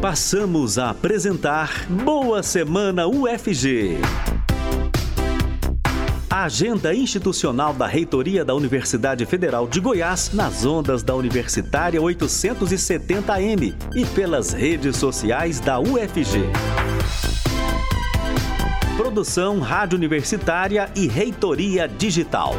Passamos a apresentar Boa Semana UFG. Agenda institucional da Reitoria da Universidade Federal de Goiás nas ondas da Universitária 870M e pelas redes sociais da UFG. Produção Rádio Universitária e Reitoria Digital.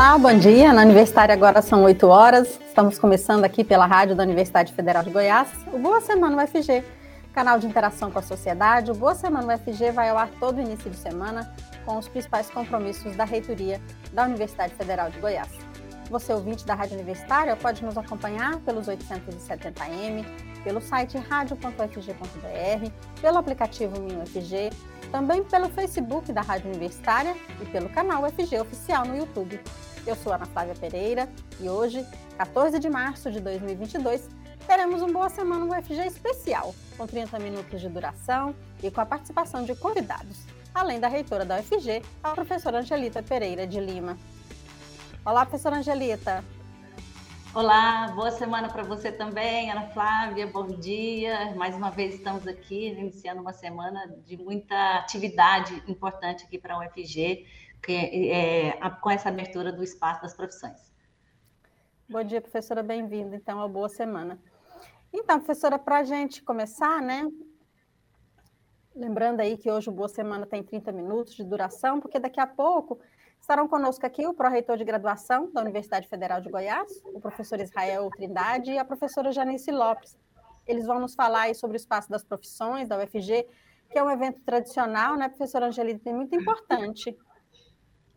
Olá, bom dia. Na Universitária agora são 8 horas. Estamos começando aqui pela rádio da Universidade Federal de Goiás, o Boa Semana UFG, canal de interação com a sociedade. O Boa Semana UFG vai ao ar todo início de semana com os principais compromissos da reitoria da Universidade Federal de Goiás. Você, ouvinte da Rádio Universitária, pode nos acompanhar pelos 870M, pelo site radio.ufg.br, pelo aplicativo MinUFG, também pelo Facebook da Rádio Universitária e pelo canal UFG Oficial no YouTube. Eu sou Ana Flávia Pereira e hoje, 14 de março de 2022, teremos um Boa Semana UFG especial, com 30 minutos de duração e com a participação de convidados, além da reitora da UFG, a professora Angelita Pereira de Lima. Olá, professora Angelita. Olá, boa semana para você também, Ana Flávia, bom dia. Mais uma vez estamos aqui iniciando uma semana de muita atividade importante aqui para a UFG, que é, com essa abertura do espaço das profissões. Bom dia, professora, bem-vinda então a Boa Semana. Então, professora, para a gente começar, né? Lembrando aí que hoje o Boa Semana tem 30 minutos de duração, porque daqui a pouco Estarão conosco aqui o pró-reitor de graduação da Universidade Federal de Goiás, o professor Israel Trindade e a professora Janice Lopes. Eles vão nos falar sobre o espaço das profissões da UFG, que é um evento tradicional, né, professora Angelita, é muito importante.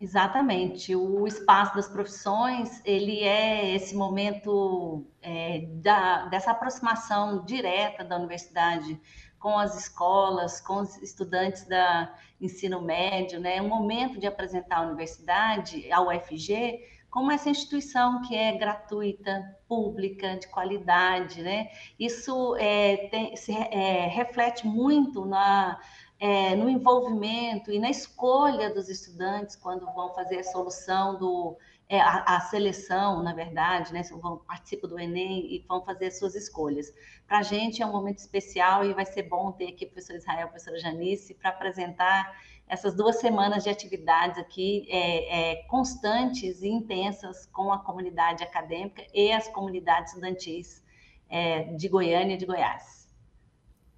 Exatamente. O espaço das profissões, ele é esse momento é, da, dessa aproximação direta da universidade com as escolas, com os estudantes da ensino médio, né? É um momento de apresentar a universidade, a UFG, como essa instituição que é gratuita, pública, de qualidade, né? Isso é, tem, se, é, reflete muito na, é, no envolvimento e na escolha dos estudantes quando vão fazer a solução do é, a, a, seleção, na verdade, né? Vão, participam do Enem e vão fazer as suas escolhas. Para a gente é um momento especial e vai ser bom ter aqui o professor Israel a professora Janice para apresentar essas duas semanas de atividades aqui é, é, constantes e intensas com a comunidade acadêmica e as comunidades estudantis é, de Goiânia e de Goiás.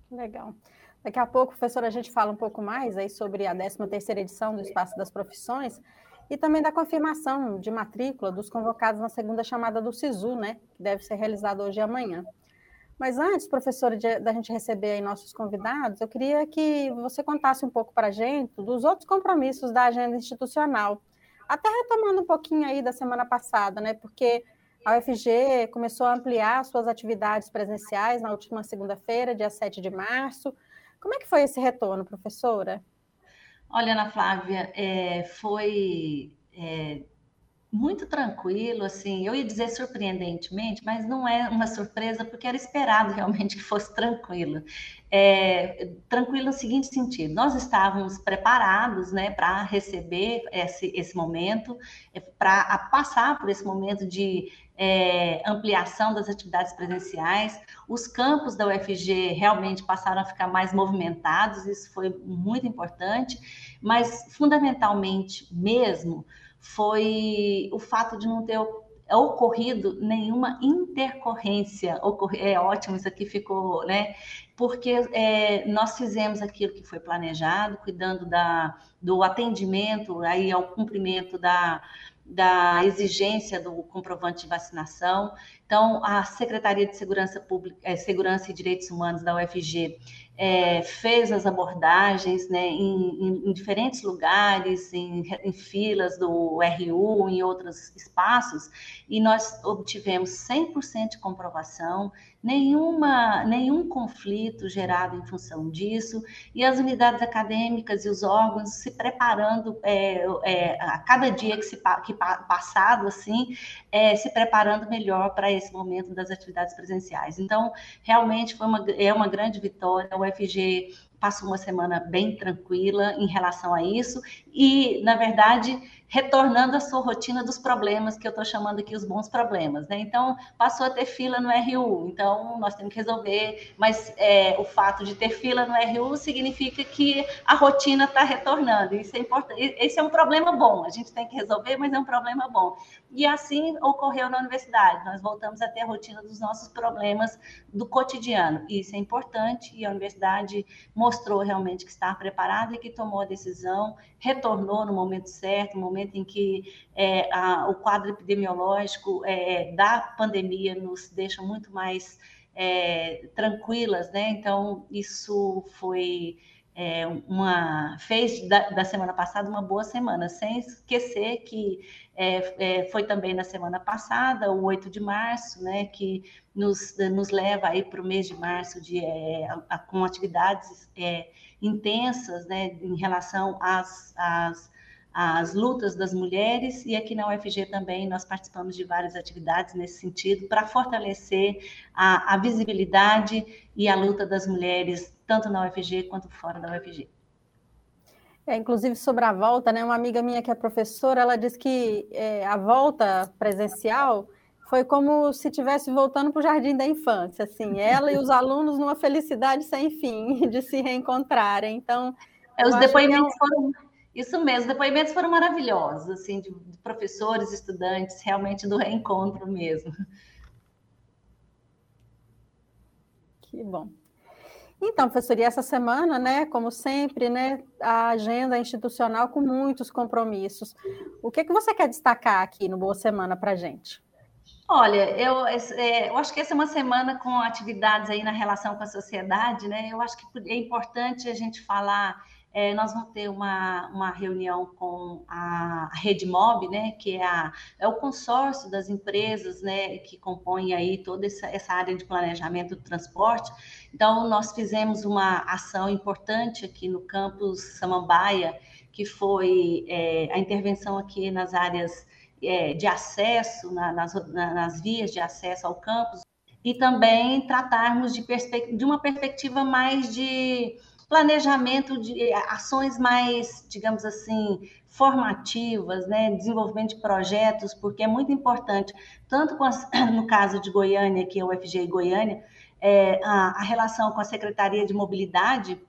Legal. Daqui a pouco, professora, a gente fala um pouco mais aí sobre a 13ª edição do Espaço das Profissões, e também da confirmação de matrícula dos convocados na segunda chamada do SISU, né, que deve ser realizada hoje e amanhã. Mas antes, professora, de, da gente receber aí nossos convidados, eu queria que você contasse um pouco para a gente dos outros compromissos da agenda institucional, até retomando um pouquinho aí da semana passada, né, porque a UFG começou a ampliar suas atividades presenciais na última segunda-feira, dia 7 de março. Como é que foi esse retorno, professora? Olha, Ana Flávia, é, foi é, muito tranquilo, assim, eu ia dizer surpreendentemente, mas não é uma surpresa, porque era esperado realmente que fosse tranquilo. É, tranquilo no seguinte sentido, nós estávamos preparados, né, para receber esse, esse momento, é, para passar por esse momento de é, ampliação das atividades presenciais. Os campos da UFG realmente passaram a ficar mais movimentados, isso foi muito importante, mas fundamentalmente mesmo foi o fato de não ter ocorrido nenhuma intercorrência. É ótimo, isso aqui ficou, né? Porque é, nós fizemos aquilo que foi planejado, cuidando da, do atendimento, aí ao cumprimento da, da exigência do comprovante de vacinação. Então, a Secretaria de Segurança Pública, é, Segurança e Direitos Humanos da UFG é, fez as abordagens né, em, em, em diferentes lugares, em, em, filas do RU, em outros espaços, e nós obtivemos 100% de comprovação, nenhuma, nenhum conflito gerado em função disso, e as unidades acadêmicas e os órgãos se preparando é, é, a cada dia que, se, que passado, assim, é, se preparando melhor para esse momento das atividades presenciais. Então, realmente foi uma, é uma grande vitória, o UFG passou uma semana bem tranquila em relação a isso e, na verdade, retornando à sua rotina dos problemas, que eu estou chamando aqui os bons problemas, né? Então, passou a ter fila no RU, então nós temos que resolver, mas é, o fato de ter fila no RU significa que a rotina está retornando, isso é importante, esse é um problema bom, a gente tem que resolver, mas é um problema bom. E assim ocorreu na universidade, nós voltamos a ter a rotina dos nossos problemas do cotidiano, isso é importante, e a universidade mostrou realmente que está preparada e que tomou a decisão, retornou no momento certo, no momento momento em que é, a, o quadro epidemiológico é, da pandemia nos deixa muito mais é, tranquilas, né? Então, isso foi é, uma fez da, da, semana passada uma boa semana, sem esquecer que é, é, foi também na semana passada, o 8 de março, né, que nos, nos leva aí para o mês de março de, é, a, a, com atividades é, intensas né, em relação às, às as lutas das mulheres, e aqui na UFG também nós participamos de várias atividades nesse sentido, para fortalecer a, a, visibilidade e a luta das mulheres, tanto na UFG quanto fora da UFG. É, inclusive sobre a volta, né? Uma amiga minha que é professora, ela disse que é, a volta presencial foi como se estivesse voltando para o jardim da infância, assim, ela e os alunos numa felicidade sem fim de se reencontrarem. Então, é, os depoimentos é um... foram isso mesmo, depoimentos foram maravilhosos, assim, de, de professores, estudantes, realmente do reencontro mesmo. Que bom. Então, professor, e essa semana, né, como sempre, né, a agenda institucional com muitos compromissos. O que, que você quer destacar aqui no Boa Semana para a gente? Olha, eu, é, eu acho que essa é uma semana com atividades aí na relação com a sociedade, né? Eu acho que é importante a gente falar é, nós vamos ter uma, uma reunião com a Rede Mob, né, que é, a, é o consórcio das empresas né, que compõem aí toda essa, essa área de planejamento do transporte. Então, nós fizemos uma ação importante aqui no campus Samambaia, que foi é, a intervenção aqui nas áreas é, de acesso, na, nas, na, nas vias de acesso ao campus, e também tratarmos de, de uma perspectiva mais de planejamento de eh, ações mais, digamos assim, formativas, né, desenvolvimento de projetos, porque é muito importante, tanto as, no caso de Goiânia, que é o FGI Goiânia, é, a, a relação com a Secretaria de Mobilidade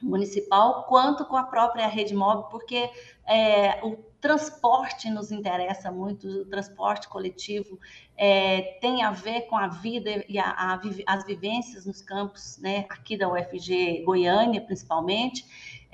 Municipal, quanto com a própria Rede Móvel, porque é, o transporte nos interessa muito, o transporte coletivo é, tem a ver com a vida e a, a, as vivências nos campos, né, aqui da UFG Goiânia, principalmente,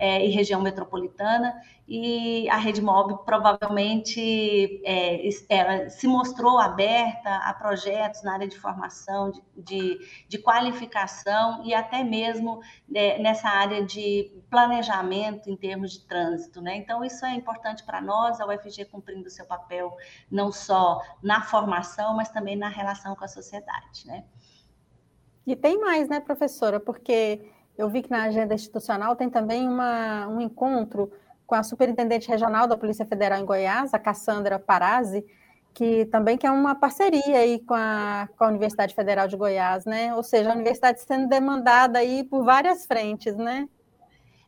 é, e região metropolitana, e a Rede Mob provavelmente é, ela se mostrou aberta a projetos na área de formação, de, de, de qualificação e até mesmo né, nessa área de planejamento em termos de trânsito. Né? Então, isso é importante para nós, a UFG cumprindo seu papel não só na formação, mas também na relação com a sociedade. Né? E tem mais, né, professora? Porque eu vi que na agenda institucional tem também uma, um encontro com a superintendente regional da Polícia Federal em Goiás, a Cassandra Parazzi, que também quer uma parceria aí com a, com a Universidade Federal de Goiás, né? Ou seja, a universidade sendo demandada aí por várias frentes, né?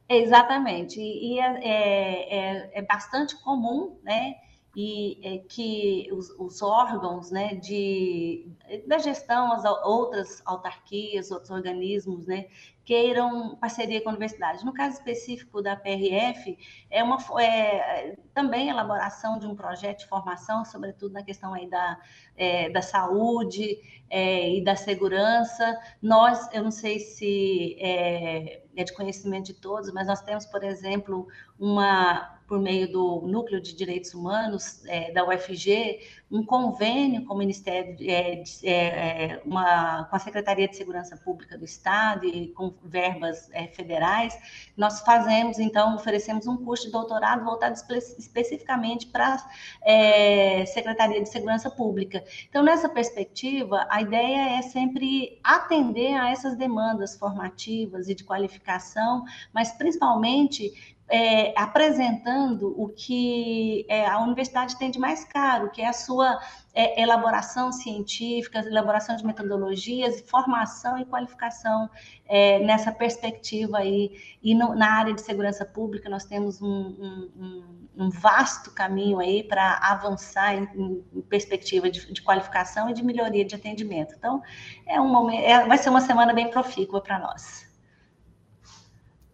Exatamente, e é, é, é, é bastante comum, né? E é, que os, os, órgãos né, de, da gestão, as outras autarquias, outros organismos, né, queiram parceria com a universidade. No caso específico da PRF, é, uma, é também elaboração de um projeto de formação, sobretudo na questão aí da, é, da saúde é, e da segurança. Nós, eu não sei se é, é de conhecimento de todos, mas nós temos, por exemplo, uma por meio do Núcleo de Direitos Humanos é, da UFG, um convênio com o Ministério, é, é, uma, com a Secretaria de Segurança Pública do Estado e com verbas é, federais. Nós fazemos, então, oferecemos um curso de doutorado voltado espe especificamente para a é, Secretaria de Segurança Pública. Então, nessa perspectiva, a ideia é sempre atender a essas demandas formativas e de qualificação, mas principalmente é, apresentando o que é, a universidade tem de mais caro, que é a sua é, elaboração científica, elaboração de metodologias, formação e qualificação é, nessa perspectiva aí. E no, na área de segurança pública nós temos um, um, um vasto caminho aí para avançar em, em perspectiva de, de, qualificação e de melhoria de atendimento. Então, é um momento, é, vai ser uma semana bem profícua para nós.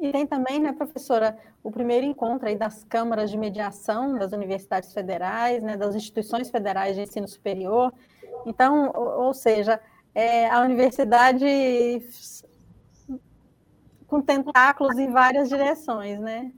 E tem também, né, professora, o primeiro encontro aí das câmaras de mediação das universidades federais, né, das instituições federais de ensino superior. Então, ou, seja, é, a universidade com tentáculos em várias direções, né?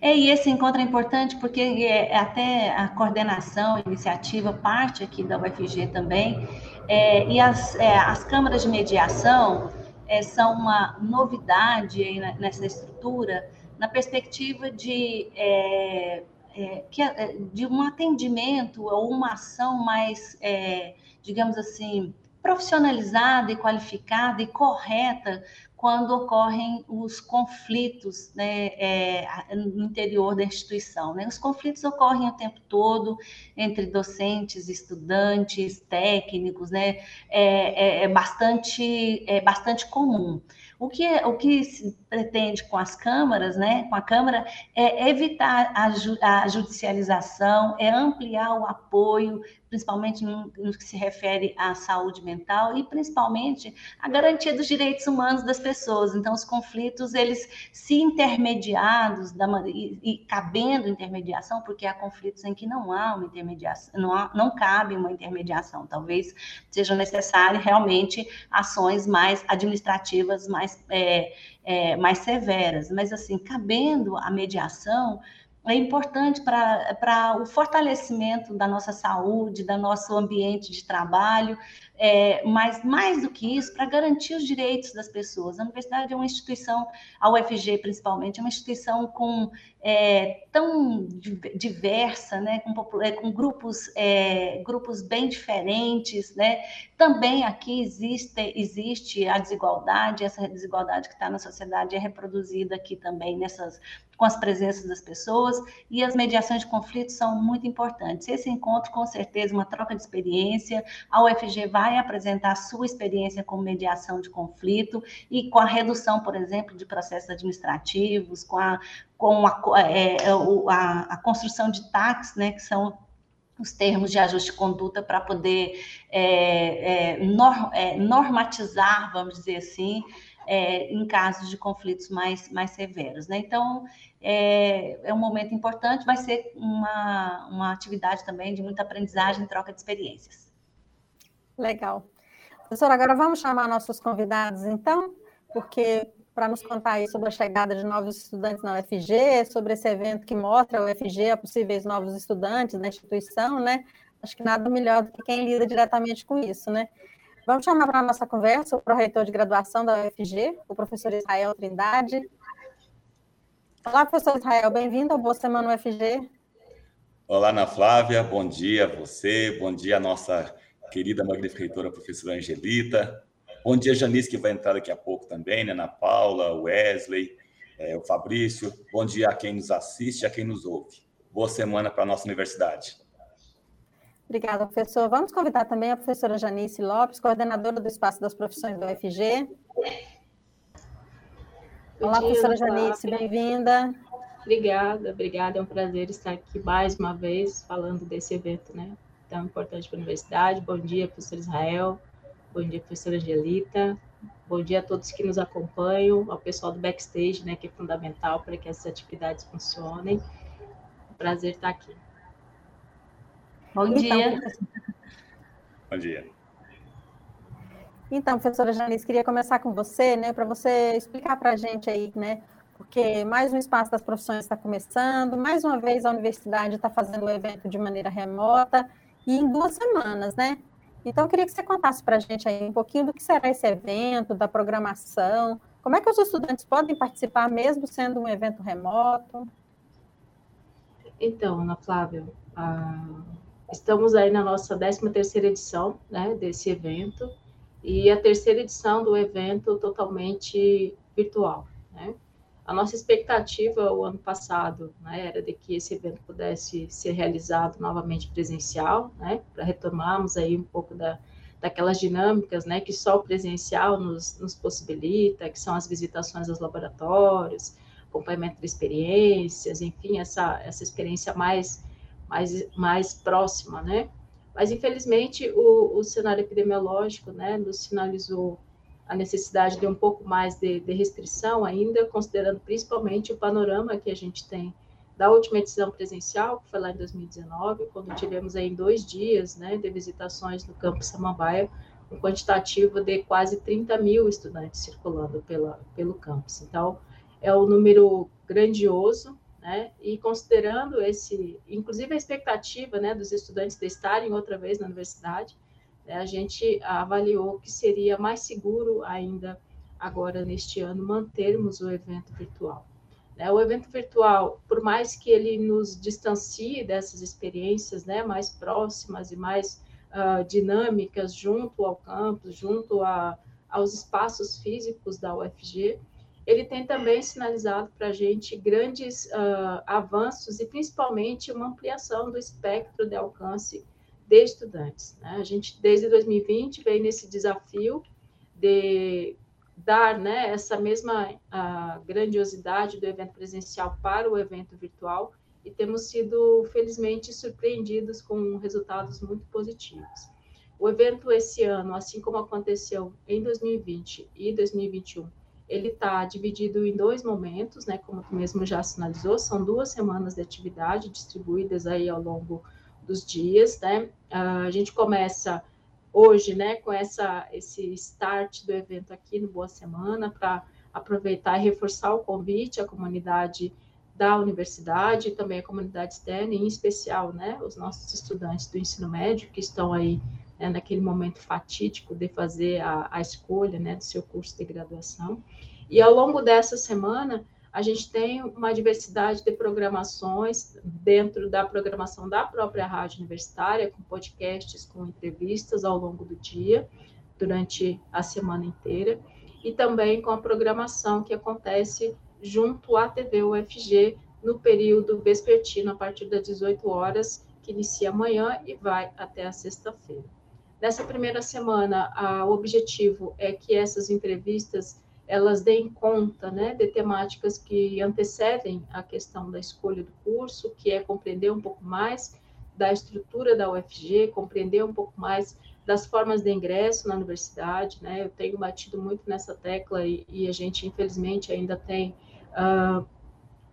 É, e esse encontro é importante porque é, até a coordenação, a iniciativa parte aqui da UFG também, é, e as, é, as câmaras de mediação, é, são uma novidade nessa estrutura, na perspectiva de, é, é, que, é, de um atendimento ou uma ação mais, é, digamos assim, profissionalizada e qualificada e correta quando ocorrem os conflitos né, é, no interior da instituição. Né? Os conflitos ocorrem o tempo todo entre docentes, estudantes, técnicos, né? é, é, é bastante, é bastante comum. O que, o que pretende com as câmaras, né, com a Câmara, é evitar a, ju, a judicialização, é ampliar o apoio, principalmente no, no, que se refere à saúde mental e principalmente a garantia dos direitos humanos das pessoas. Então, os conflitos, eles se intermediados da, e, e cabendo intermediação, porque há conflitos em que não há uma intermediação, não, há, não cabe uma intermediação. Talvez seja necessário realmente ações mais administrativas, mais mais, é, é, mais severas, mas assim, cabendo a mediação, é importante para o fortalecimento da nossa saúde, do nosso ambiente de trabalho, é, mas mais do que isso, para garantir os direitos das pessoas. A universidade é uma instituição, a UFG principalmente, é uma instituição com é, tão diversa, né, com, é, com grupos, é, grupos bem diferentes, né? Também aqui existe, existe a desigualdade, essa desigualdade que está na sociedade é reproduzida aqui também nessas com as presenças das pessoas e as mediações de conflitos são muito importantes. Esse encontro, com certeza, uma troca de experiência, a UFG vai vai apresentar a sua experiência com mediação de conflito e com a redução, por exemplo, de processos administrativos, com a, com a, é, é a, a construção de taxas, né, que são os termos de ajuste de conduta para poder é, é, nor, é, normatizar, vamos dizer assim, é, em casos de conflitos mais, mais severos. Né? Então, é, é, um momento importante, vai ser uma, uma atividade também de muita aprendizagem e troca de experiências. Legal. Professora, agora vamos chamar nossos convidados, então, porque para nos contar sobre a chegada de novos estudantes na UFG, sobre esse evento que mostra a UFG a possíveis novos estudantes na instituição, né? Acho que nada melhor do que quem lida diretamente com isso, né? Vamos chamar para a nossa conversa o pró-reitor de graduação da UFG, o professor Israel Trindade. Olá, professor Israel, bem-vindo ao Boa Semana UFG. Olá, Ana Flávia, bom dia a você, bom dia a nossa querida magnífica reitora, professora Angelita. Bom dia, Janice, que vai entrar daqui a pouco também, né? Ana Paula, Wesley, é, o Fabrício. Bom dia a quem nos assiste, a quem nos ouve. Boa semana para a nossa universidade. Obrigada, professor. Vamos convidar também a professora Janice Lopes, coordenadora do Espaço das Profissões do UFG. Olá, dia, professora Janice, bem-vinda. Obrigada, obrigada. É um prazer estar aqui mais uma vez falando desse evento, né? Tão importante para a universidade. Bom dia, professor Israel. Bom dia, professora Angelita. Bom dia a todos que nos acompanham, ao pessoal do backstage, né, que é fundamental para que essas atividades funcionem. prazer estar aqui. Bom então, dia. Bom dia. Então, professora Janice, queria começar com você, né, para você explicar para a gente aí, né, porque mais um espaço das profissões está começando, mais uma vez a universidade está fazendo o evento de maneira remota, e em duas semanas, né? Então, eu queria que você contasse para a gente aí um pouquinho do que será esse evento, da programação, como é que os estudantes podem participar, mesmo sendo um evento remoto? Então, Ana Flávia, estamos aí na nossa 13ª edição né, desse evento, e a terceira edição do evento totalmente virtual. Né? A nossa expectativa o ano passado né, era de que esse evento pudesse ser realizado novamente presencial, né, para retomarmos aí um pouco da, daquelas dinâmicas né, que só o presencial nos, nos possibilita, que são as visitações aos laboratórios, acompanhamento de experiências, enfim, essa, essa experiência mais, mais, mais próxima, né? Mas, infelizmente, o, o cenário epidemiológico né, nos sinalizou a necessidade de um pouco mais de, de, restrição ainda, considerando principalmente o panorama que a gente tem da última edição presencial, que foi lá em 2019, quando tivemos aí dois dias né, de visitações no campus Samambaia, um quantitativo de quase 30 mil estudantes circulando pela, pelo campus. Então, é um número grandioso, né? E considerando esse, inclusive a expectativa, né, dos estudantes de estarem outra vez na universidade, a gente avaliou que seria mais seguro ainda agora neste ano mantermos o evento virtual. Né? O evento virtual, por mais que ele nos distancie dessas experiências, né, mais próximas e mais uh, dinâmicas junto ao campus, junto a, aos espaços físicos da UFG, ele tem também sinalizado para a gente grandes uh, avanços e principalmente uma ampliação do espectro de alcance de estudantes. Né? A gente, desde 2020, vem nesse desafio de dar né, essa mesma grandiosidade do evento presencial para o evento virtual e temos sido, felizmente, surpreendidos com resultados muito positivos. O evento esse ano, assim como aconteceu em 2020 e 2021, ele está dividido em dois momentos, né, como tu mesmo já sinalizou, são duas semanas de atividade distribuídas aí ao longo dos dias, né? a gente começa hoje, né, com essa esse start do evento aqui no Boa Semana para aproveitar e reforçar o convite à comunidade da universidade e também a comunidade externa, em especial, né, os nossos estudantes do ensino médio que estão aí né, naquele momento fatídico de fazer a, a escolha né, do seu curso de graduação. E ao longo dessa semana, a gente tem uma diversidade de programações dentro da programação da própria rádio universitária, com podcasts, com entrevistas ao longo do dia, durante a semana inteira, e também com a programação que acontece junto à TV UFG no período vespertino, a partir das 18 horas, que inicia amanhã e vai até a sexta-feira. Nessa primeira semana, a, o objetivo é que essas entrevistas elas deem conta né, de temáticas que antecedem a questão da escolha do curso, que é compreender um pouco mais da estrutura da UFG, compreender um pouco mais das formas de ingresso na universidade, né? Eu tenho batido muito nessa tecla e, e a gente, infelizmente, ainda tem uh,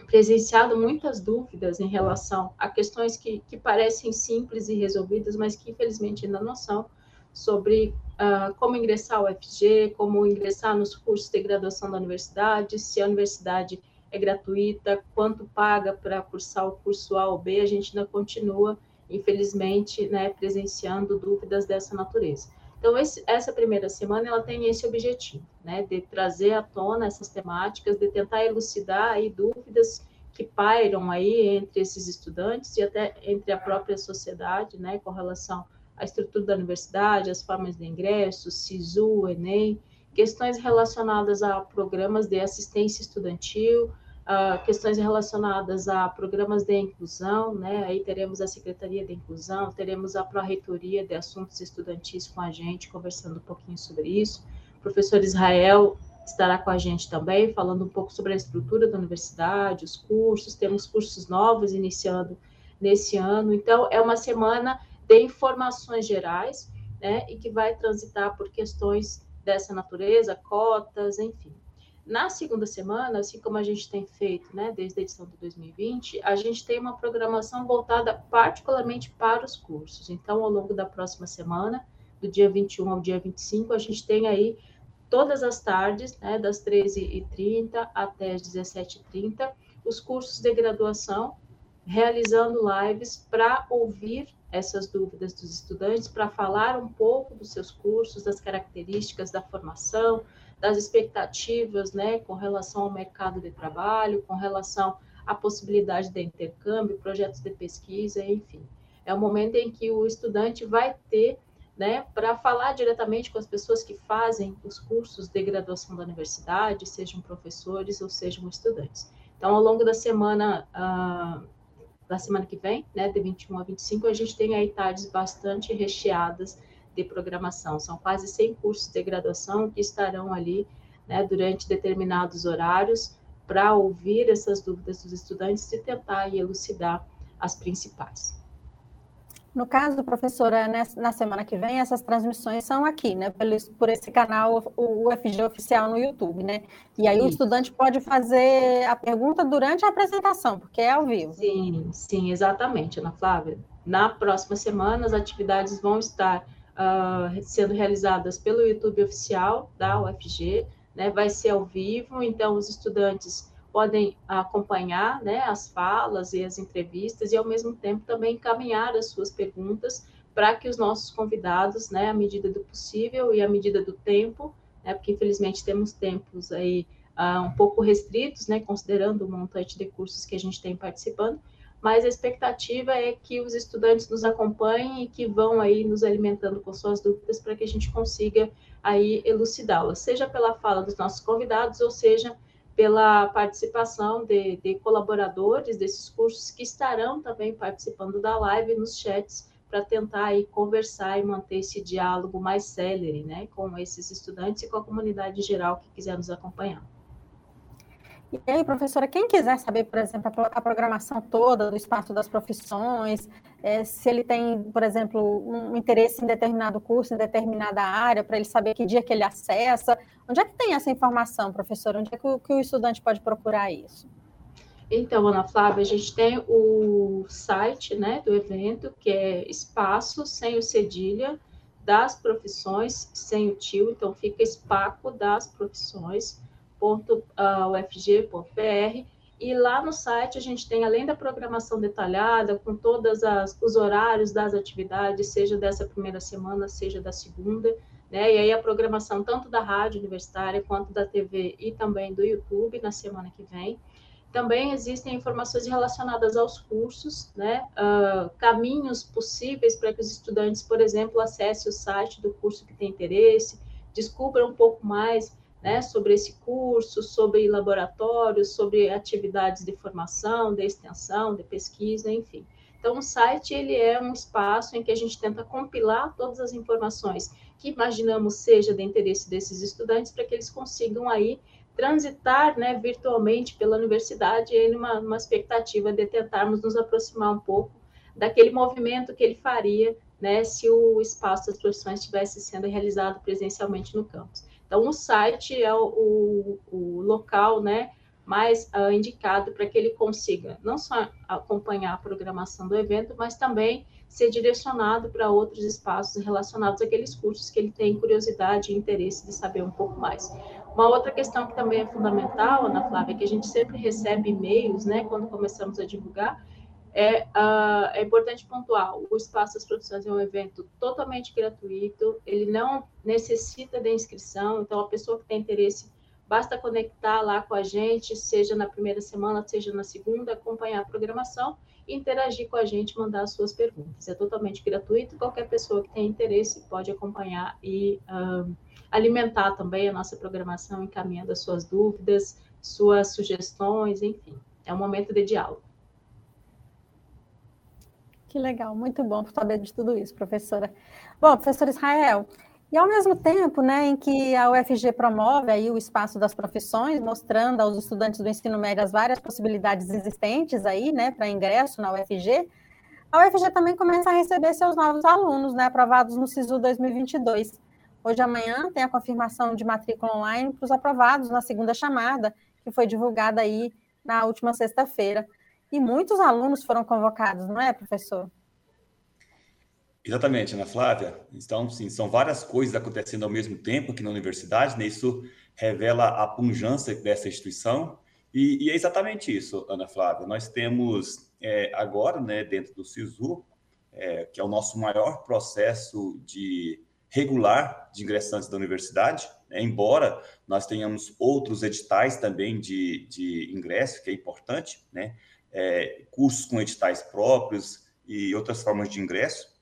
presenciado muitas dúvidas em relação a questões que, que parecem simples e resolvidas, mas que, infelizmente, ainda não são sobre uh, como ingressar ao FG, como ingressar nos cursos de graduação da universidade, se a universidade é gratuita, quanto paga para cursar o curso A ou B, a gente ainda continua, infelizmente, né, presenciando dúvidas dessa natureza. Então, esse, essa primeira semana, ela tem esse objetivo, né, de trazer à tona essas temáticas, de tentar elucidar aí dúvidas que pairam aí entre esses estudantes e até entre a própria sociedade, né, com relação a estrutura da universidade, as formas de ingresso, SISU, Enem, questões relacionadas a programas de assistência estudantil, uh, questões relacionadas a programas de inclusão, né? Aí teremos a Secretaria de Inclusão, teremos a Pró-Reitoria de Assuntos Estudantis com a gente, conversando um pouquinho sobre isso. O professor Israel estará com a gente também, falando um pouco sobre a estrutura da universidade, os cursos, temos cursos novos iniciando nesse ano. Então, é uma semana de informações gerais, né, e que vai transitar por questões dessa natureza, cotas, enfim. Na segunda semana, assim como a gente tem feito, né, desde a edição de 2020, a gente tem uma programação voltada particularmente para os cursos. Então, ao longo da próxima semana, do dia 21 ao dia 25, a gente tem aí todas as tardes, né, das 13h30 até as 17h30, os cursos de graduação, realizando lives para ouvir essas dúvidas dos estudantes para falar um pouco dos seus cursos, das características da formação, das expectativas, né, com relação ao mercado de trabalho, com relação à possibilidade de intercâmbio, projetos de pesquisa, enfim. É o momento em que o estudante vai ter né, para falar diretamente com as pessoas que fazem os cursos de graduação da universidade, sejam professores ou sejam estudantes. Então, ao longo da semana, uh, da semana que vem, né, de 21 a 25, a gente tem aí tardes bastante recheadas de programação. São quase 100 cursos de graduação que estarão ali né, durante determinados horários para ouvir essas dúvidas dos estudantes e tentar elucidar as principais. No caso, professora, na semana que vem, essas transmissões são aqui, né? Por esse canal, o UFG Oficial no YouTube, né? E aí Isso. o estudante pode fazer a pergunta durante a apresentação, porque é ao vivo. Sim, sim, exatamente, Ana Flávia. Na próxima semana, as atividades vão estar uh, sendo realizadas pelo YouTube Oficial da UFG, né? Vai ser ao vivo, então os estudantes podem acompanhar né, as falas e as entrevistas e, ao mesmo tempo, também encaminhar as suas perguntas para que os nossos convidados, né, à medida do possível e à medida do tempo, né, porque infelizmente temos tempos aí uh, um pouco restritos, né, considerando o montante de cursos que a gente tem participando, mas a expectativa é que os estudantes nos acompanhem e que vão aí nos alimentando com suas dúvidas para que a gente consiga aí elucidá-las, seja pela fala dos nossos convidados ou seja pela participação de, de, colaboradores desses cursos que estarão também participando da live nos chats para tentar aí conversar e manter esse diálogo mais célere, né, com esses estudantes e com a comunidade geral que quiser nos acompanhar. E aí, professora, quem quiser saber, por exemplo, a programação toda do espaço das profissões, é, se ele tem, por exemplo, um interesse em determinado curso, em determinada área, para ele saber que dia que ele acessa, onde é que tem essa informação, professora? Onde é que o, que o estudante pode procurar isso? Então, Ana Flávia, a gente tem o site né, do evento, que é espaço sem o cedilha das profissões, sem o tio, então fica espaco das profissões ufg.br e lá no site a gente tem, além da programação detalhada, com todos os horários das atividades, seja dessa primeira semana, seja da segunda, né? E aí a programação tanto da rádio universitária quanto da TV e também do YouTube na semana que vem. Também existem informações relacionadas aos cursos, né? Uh, caminhos possíveis para que os estudantes, por exemplo, acessem o site do curso que tem interesse, descubram um pouco mais né, sobre esse curso, sobre laboratórios, sobre atividades de formação, de extensão, de pesquisa, enfim. Então, o site ele é um espaço em que a gente tenta compilar todas as informações que imaginamos seja de interesse desses estudantes para que eles consigam aí transitar né, virtualmente pela universidade em uma, uma expectativa de tentarmos nos aproximar um pouco daquele movimento que ele faria né, se o espaço das profissões estivesse sendo realizado presencialmente no campus. Então, o site é o, o local né, mais uh, indicado para que ele consiga não só acompanhar a programação do evento, mas também ser direcionado para outros espaços relacionados àqueles cursos que ele tem curiosidade e interesse de saber um pouco mais. Uma outra questão que também é fundamental, Ana Flávia, é que a gente sempre recebe e-mails, né, quando começamos a divulgar, é, uh, é, importante pontuar: o Espaço das Profissões é um evento totalmente gratuito, ele não necessita de inscrição, então a pessoa que tem interesse basta conectar lá com a gente, seja na primeira semana, seja na segunda, acompanhar a programação interagir com a gente, mandar as suas perguntas. É totalmente gratuito, qualquer pessoa que tenha interesse pode acompanhar e uh, alimentar também a nossa programação, encaminhando as suas dúvidas, suas sugestões, enfim. É um momento de diálogo. Que legal, muito bom saber de tudo isso, professora. Bom, professor Israel, e ao mesmo tempo, né, em que a UFG promove aí o espaço das profissões, mostrando aos estudantes do ensino médio as várias possibilidades existentes aí, né, para ingresso na UFG, a UFG também começa a receber seus novos alunos, né, aprovados no SISU 2022. Hoje amanhã tem a confirmação de matrícula online para os aprovados na segunda chamada, que foi divulgada aí na última sexta-feira. E muitos alunos foram convocados, não é, professor? Exatamente, Ana Flávia. Então, sim, são várias coisas acontecendo ao mesmo tempo aqui na universidade, né? Isso revela a punjância dessa instituição. E, e é exatamente isso, Ana Flávia. Nós temos é, agora, né, dentro do SISU, é, que é o nosso maior processo de regular de ingressantes da universidade, né? embora nós tenhamos outros editais também de, de ingresso, que é importante, né? É, cursos com editais próprios e outras formas de ingresso.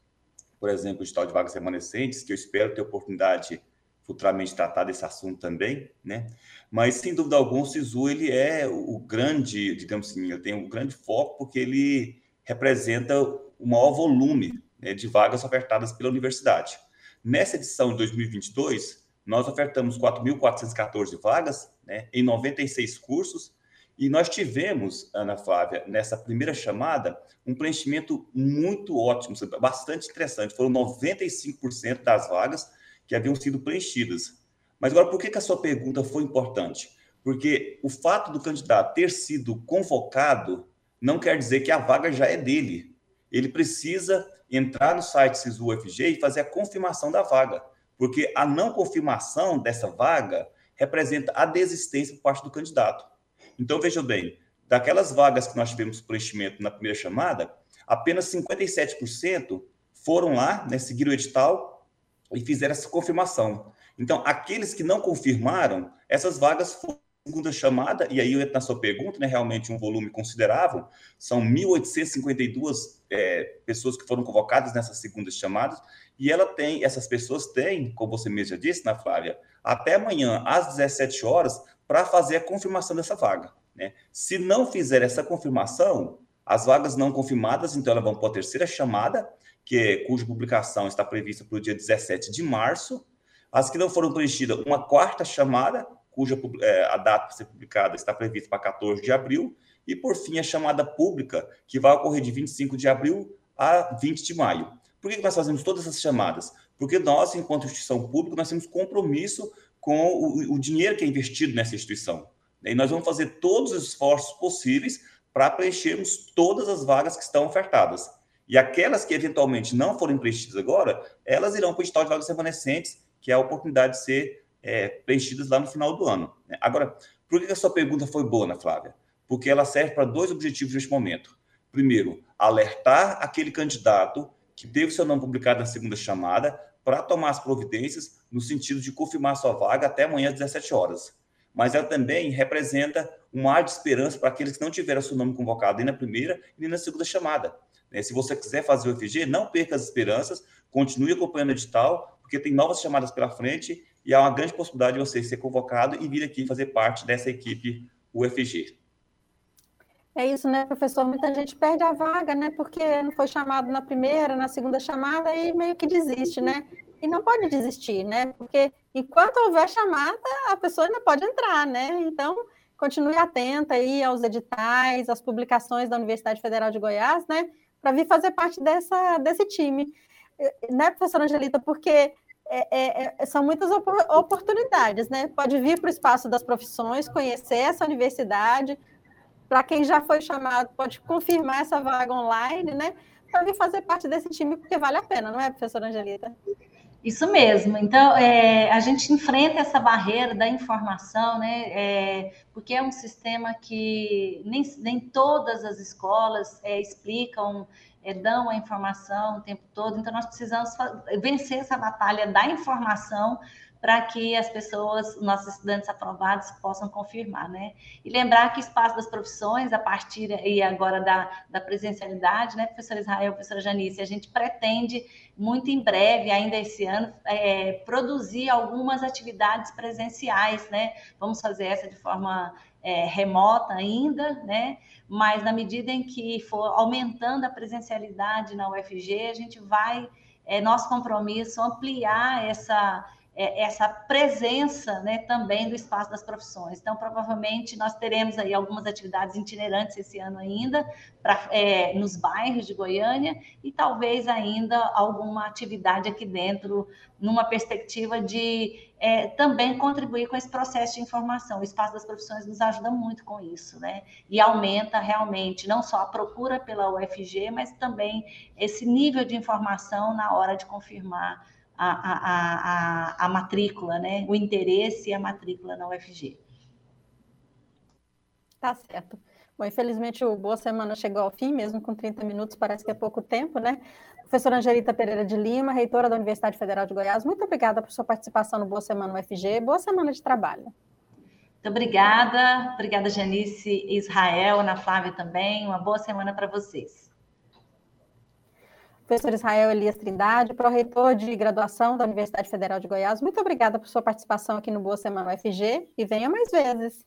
por exemplo, o edital de vagas remanescentes, que eu espero ter oportunidade futuramente tratar desse assunto também, né? Mas, sem dúvida alguma, o SISU, ele é o grande, digamos assim, ele tem um grande foco porque ele representa o maior volume né, de vagas ofertadas pela universidade. Nessa edição de 2022, nós ofertamos 4.414 vagas né, em 96 cursos e nós tivemos, Ana Flávia, nessa primeira chamada, um preenchimento muito ótimo, bastante interessante. Foram 95% das vagas que haviam sido preenchidas. Mas agora, por que, que a sua pergunta foi importante? Porque o fato do candidato ter sido convocado não quer dizer que a vaga já é dele. Ele precisa entrar no site SISU-UFG e fazer a confirmação da vaga, porque a não confirmação dessa vaga representa a desistência por parte do candidato. Então, veja bem, daquelas vagas que nós tivemos preenchimento na primeira chamada, apenas 57% foram lá, né, seguiram o edital e fizeram essa confirmação. Então, aqueles que não confirmaram, essas vagas foram segunda chamada, e aí eu entro na sua pergunta, né, realmente um volume considerável, são 1.852 é, pessoas que foram convocadas nessas segundas chamadas, e ela tem, essas pessoas têm, como você mesmo já disse, na né, Flávia, até amanhã, às 17 horas, para fazer a confirmação dessa vaga. Né? Se não fizer essa confirmação, as vagas não confirmadas, então elas vão para a terceira chamada, que cuja publicação está prevista para o dia 17 de março. As que não foram preenchidas, uma quarta chamada, cuja é, a data para ser publicada está prevista para 14 de abril. E, por fim, a chamada pública, que vai ocorrer de 25 de abril a 20 de maio. Por que nós fazemos todas essas chamadas? Porque nós, enquanto instituição pública, nós temos compromisso com o, o dinheiro que é investido nessa instituição. E nós vamos fazer todos os esforços possíveis para preenchermos todas as vagas que estão ofertadas. E aquelas que eventualmente não forem preenchidas agora, elas irão para o edital de vagas remanescentes, que é a oportunidade de ser é, preenchidas lá no final do ano. Né? Agora, por que a sua pergunta foi boa, Ana Flávia? Porque ela serve para dois objetivos neste momento. Primeiro, alertar aquele candidato que teve seu nome publicado na segunda chamada para tomar as providências no sentido de confirmar sua vaga até amanhã às 17 horas. Mas ela também representa um ar de esperança para aqueles que não tiveram seu nome convocado nem na primeira nem na segunda chamada. Né? Se você quiser fazer o FG, não perca as esperanças, continue acompanhando o edital, porque tem novas chamadas pela frente e há uma grande possibilidade de você ser convocado e vir aqui fazer parte dessa equipe UFG. É isso, né, professor? Muita gente perde a vaga, né? Porque não foi chamado na primeira, na segunda chamada e meio que desiste, né? E não pode desistir, né? Porque enquanto houver chamada, a pessoa ainda pode entrar, né? Então, continue atenta aí aos editais, às publicações da Universidade Federal de Goiás, né? para vir fazer parte dessa, desse time. Né, professora Angelita? Porque é, é, é são muitas oportunidades, né? Pode vir para o espaço das profissões, conhecer essa universidade. Para quem já foi chamado, pode confirmar essa vaga online, né? Para vir fazer parte desse time, porque vale a pena, não é, professora Angelita? Isso mesmo. Então, é, a gente enfrenta essa barreira da informação, né? É, porque é um sistema que nem, nem todas as escolas é, explicam, é, dão a informação o tempo todo. Então, nós precisamos vencer essa batalha da informação para que as pessoas, nossos estudantes aprovados, possam confirmar, né? E lembrar que espaço das profissões, a partir e agora da, da presencialidade, né, professor Israel, professora Janice, a gente pretende muito em breve, ainda esse ano, é, produzir algumas atividades presenciais, né? Vamos fazer essa de forma é, remota ainda, né? Mas na medida em que for aumentando a presencialidade na UFG, a gente vai, é nosso compromisso ampliar essa é, essa presença né, também do espaço das profissões. Então, provavelmente, nós teremos aí algumas atividades itinerantes esse ano ainda, pra, é, nos bairros de Goiânia, e talvez ainda alguma atividade aqui dentro, numa perspectiva de é, também contribuir com esse processo de informação. O espaço das profissões nos ajuda muito com isso, né? E aumenta realmente não só a procura pela UFG, mas também esse nível de informação na hora de confirmar a, a, a, a matrícula, né? O interesse e a matrícula na UFG. Tá certo. Bom, infelizmente o Boa Semana chegou ao fim, mesmo com 30 minutos, parece que é pouco tempo, né? Professora Angelita Pereira de Lima, reitora da Universidade Federal de Goiás, muito obrigada por sua participação no Boa Semana UFG. Boa semana de trabalho. Muito obrigada. Obrigada, Janice, Israel, Ana Flávia também. Uma boa semana para vocês. Professor Israel Elias Trindade, pró-reitor de graduação da Universidade Federal de Goiás, muito obrigada por sua participação aqui no Boa Semana UFG e venha mais vezes.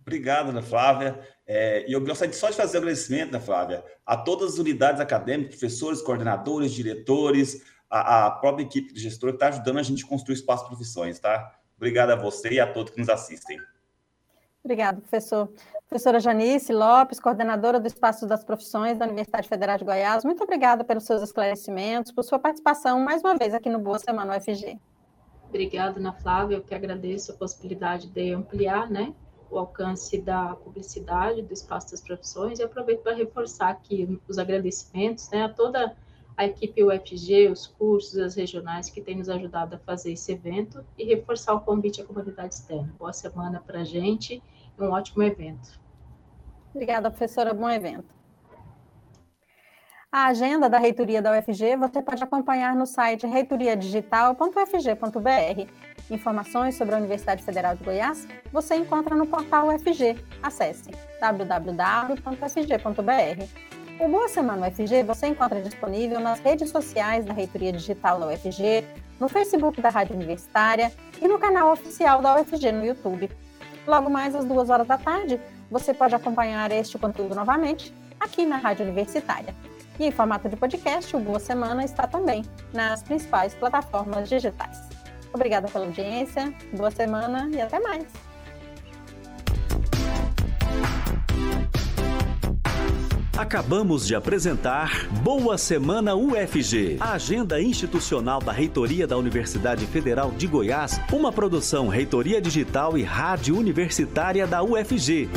Obrigado, Ana Flávia. É, e eu gostaria só de fazer um agradecimento, Ana Flávia, a todas as unidades acadêmicas, professores, coordenadores, diretores, a, a própria equipe de gestor que está ajudando a gente a construir espaço de profissões, tá? Obrigado a você e a todos que nos assistem. Obrigada, professor. Professora Janice Lopes, coordenadora do Espaço das Profissões da Universidade Federal de Goiás, muito obrigada pelos seus esclarecimentos, por sua participação mais uma vez aqui no Boa Semana UFG. Obrigada, Ana Flávia, eu que agradeço a possibilidade de ampliar né, o alcance da publicidade do Espaço das Profissões e aproveito para reforçar aqui os agradecimentos né, a toda a equipe UFG, os cursos, as regionais que têm nos ajudado a fazer esse evento e reforçar o convite à comunidade externa. Boa semana para a gente um ótimo evento. Obrigada, professora. Bom evento. A agenda da reitoria da UFG você pode acompanhar no site reitoriadigital.ufg.br. Informações sobre a Universidade Federal de Goiás você encontra no portal UFG. Acesse www.ufg.br. O Boa Semana UFG você encontra disponível nas redes sociais da Reitoria Digital da UFG, no Facebook da Rádio Universitária e no canal oficial da UFG no YouTube. Logo mais às duas horas da tarde, você pode acompanhar este conteúdo novamente aqui na Rádio Universitária. E em formato de podcast, o Boa Semana está também nas principais plataformas digitais. Obrigada pela audiência, boa semana e até mais! Acabamos de apresentar Boa Semana UFG, a agenda institucional da Reitoria da Universidade Federal de Goiás, uma produção Reitoria Digital e Rádio Universitária da UFG.